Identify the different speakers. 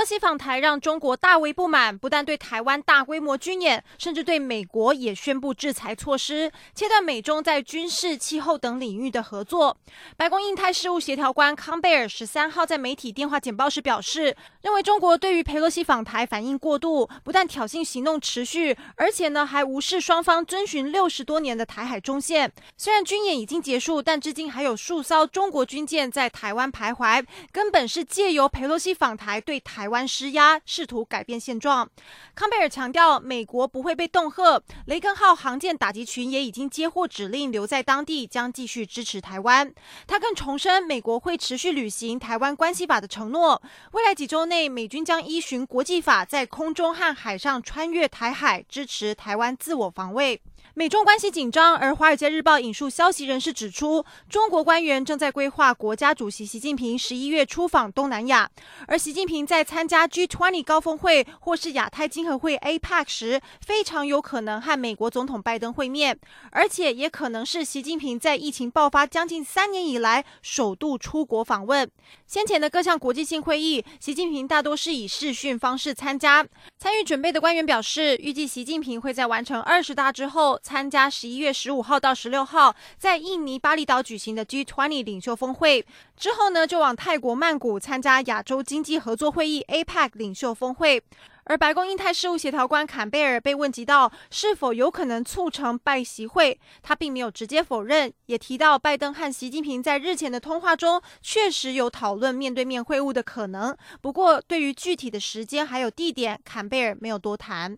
Speaker 1: 裴洛西访台让中国大为不满，不但对台湾大规模军演，甚至对美国也宣布制裁措施，切断美中在军事、气候等领域的合作。白宫印太事务协调官康贝尔十三号在媒体电话简报时表示，认为中国对于佩洛西访台反应过度，不但挑衅行动持续，而且呢还无视双方遵循六十多年的台海中线。虽然军演已经结束，但至今还有数艘中国军舰在台湾徘徊，根本是借由佩洛西访台对台湾施压，试图改变现状。康贝尔强调，美国不会被恫吓，雷根号航舰打击群也已经接获指令，留在当地，将继续支持台湾。他更重申，美国会持续履行台湾关系法的承诺。未来几周内，美军将依循国际法，在空中和海上穿越台海，支持台湾自我防卫。美中关系紧张，而《华尔街日报》引述消息人士指出，中国官员正在规划国家主席习近平十一月出访东南亚，而习近平在参参加 G20 高峰会或是亚太经合会 APEC 时，非常有可能和美国总统拜登会面，而且也可能是习近平在疫情爆发将近三年以来首度出国访问。先前的各项国际性会议，习近平大多是以视讯方式参加。参与准备的官员表示，预计习近平会在完成二十大之后。参加十一月十五号到十六号在印尼巴厘岛举行的 G20 领袖峰会之后呢，就往泰国曼谷参加亚洲经济合作会议 APEC 领袖峰会。而白宫印太事务协调官坎贝尔被问及到是否有可能促成拜习会，他并没有直接否认，也提到拜登和习近平在日前的通话中确实有讨论面对面会晤的可能。不过，对于具体的时间还有地点，坎贝尔没有多谈。